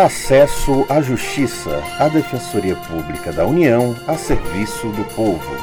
Acesso à Justiça, a Defensoria Pública da União a serviço do povo.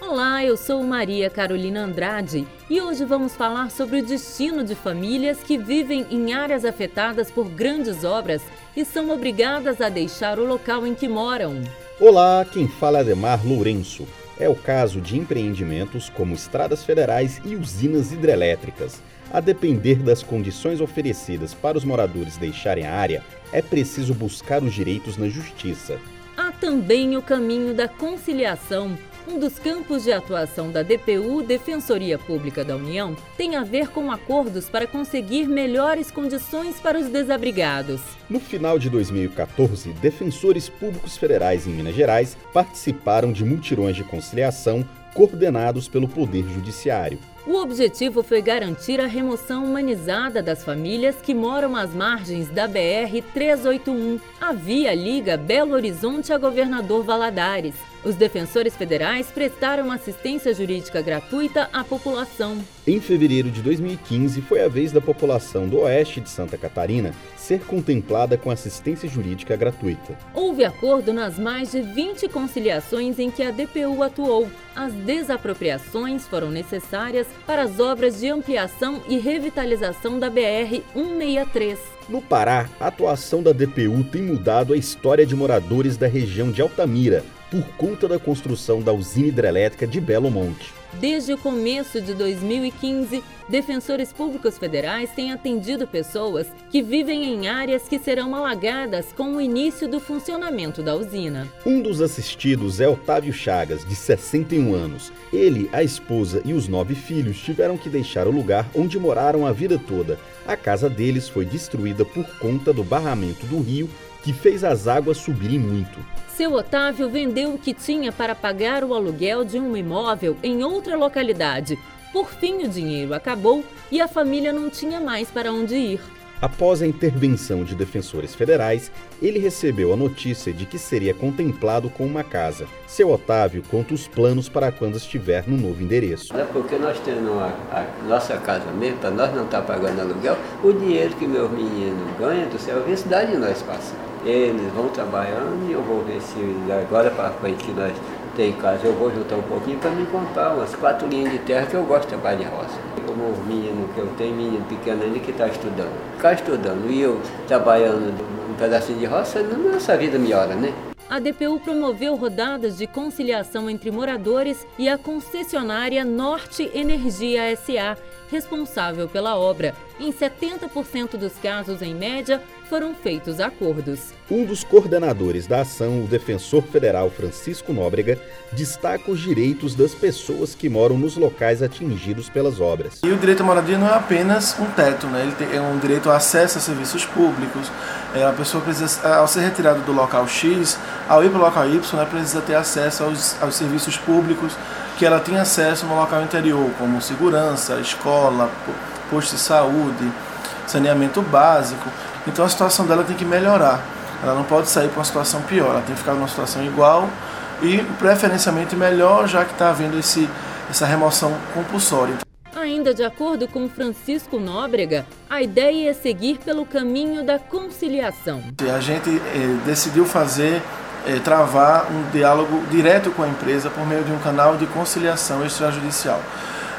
Olá, eu sou Maria Carolina Andrade e hoje vamos falar sobre o destino de famílias que vivem em áreas afetadas por grandes obras e são obrigadas a deixar o local em que moram. Olá, quem fala é Ademar Lourenço. É o caso de empreendimentos como estradas federais e usinas hidrelétricas. A depender das condições oferecidas para os moradores deixarem a área, é preciso buscar os direitos na justiça. Há também o caminho da conciliação. Um dos campos de atuação da DPU, Defensoria Pública da União, tem a ver com acordos para conseguir melhores condições para os desabrigados. No final de 2014, defensores públicos federais em Minas Gerais participaram de multirões de conciliação coordenados pelo Poder Judiciário. O objetivo foi garantir a remoção humanizada das famílias que moram às margens da BR-381. A via liga Belo Horizonte a Governador Valadares. Os defensores federais prestaram assistência jurídica gratuita à população. Em fevereiro de 2015, foi a vez da população do oeste de Santa Catarina ser contemplada com assistência jurídica gratuita. Houve acordo nas mais de 20 conciliações em que a DPU atuou. As desapropriações foram necessárias para as obras de ampliação e revitalização da BR-163. No Pará, a atuação da DPU tem mudado a história de moradores da região de Altamira, por conta da construção da usina hidrelétrica de Belo Monte. Desde o começo de 2015, defensores públicos federais têm atendido pessoas que vivem em áreas que serão alagadas com o início do funcionamento da usina. Um dos assistidos é Otávio Chagas, de 61 anos. Ele, a esposa e os nove filhos tiveram que deixar o lugar onde moraram a vida toda. A casa deles foi destruída por conta do barramento do rio que fez as águas subirem muito. Seu Otávio vendeu o que tinha para pagar o aluguel de um imóvel em outra localidade. Por fim, o dinheiro acabou e a família não tinha mais para onde ir. Após a intervenção de defensores federais, ele recebeu a notícia de que seria contemplado com uma casa. Seu Otávio conta os planos para quando estiver no novo endereço. É porque nós temos a, a nossa casa mesmo, para nós não estar tá pagando aluguel, o dinheiro que meus meninos ganham do serviço dá de nós passar. Eles vão trabalhando e eu vou ver se agora para frente que nós tem casa, eu vou juntar um pouquinho para me comprar umas quatro linhas de terra que eu gosto de trabalhar de roça. O menino que eu tenho, menino pequeno ainda que está estudando. Ficar estudando e eu trabalhando um pedacinho de roça, nossa vida melhora, né? A DPU promoveu rodadas de conciliação entre moradores e a concessionária Norte Energia SA, responsável pela obra. Em 70% dos casos, em média, foram feitos acordos. Um dos coordenadores da ação, o defensor federal Francisco Nóbrega, destaca os direitos das pessoas que moram nos locais atingidos pelas obras. E o direito à moradia não é apenas um teto, né? ele é um direito ao acesso a serviços públicos. É, a pessoa precisa, ao ser retirada do local X, ao ir para o local Y, né, precisa ter acesso aos, aos serviços públicos que ela tem acesso no local interior, como segurança, escola, posto de saúde, saneamento básico. Então a situação dela tem que melhorar. Ela não pode sair para uma situação pior, ela tem que ficar numa situação igual e preferencialmente melhor, já que está havendo esse, essa remoção compulsória. Ainda de acordo com Francisco Nóbrega, a ideia é seguir pelo caminho da conciliação. A gente eh, decidiu fazer é, travar um diálogo direto com a empresa por meio de um canal de conciliação extrajudicial.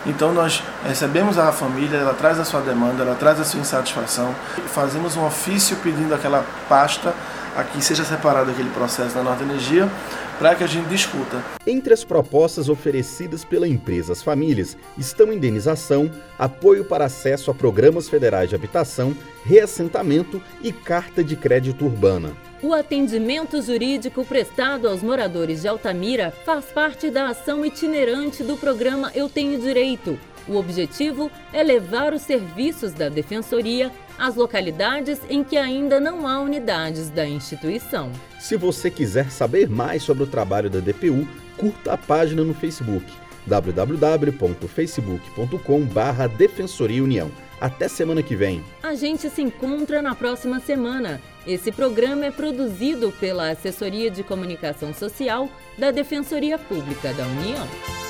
Então nós recebemos a família, ela traz a sua demanda, ela traz a sua insatisfação, fazemos um ofício pedindo aquela pasta a que seja separado aquele processo da Norte Energia para que a gente discuta. Entre as propostas oferecidas pela empresa às famílias estão indenização, apoio para acesso a programas federais de habitação, reassentamento e carta de crédito urbana. O atendimento jurídico prestado aos moradores de Altamira faz parte da ação itinerante do programa Eu Tenho Direito. O objetivo é levar os serviços da Defensoria às localidades em que ainda não há unidades da instituição. Se você quiser saber mais sobre o trabalho da DPU, curta a página no Facebook www.facebook.com/barra Defensoria União. Até semana que vem. A gente se encontra na próxima semana. Esse programa é produzido pela Assessoria de Comunicação Social da Defensoria Pública da União.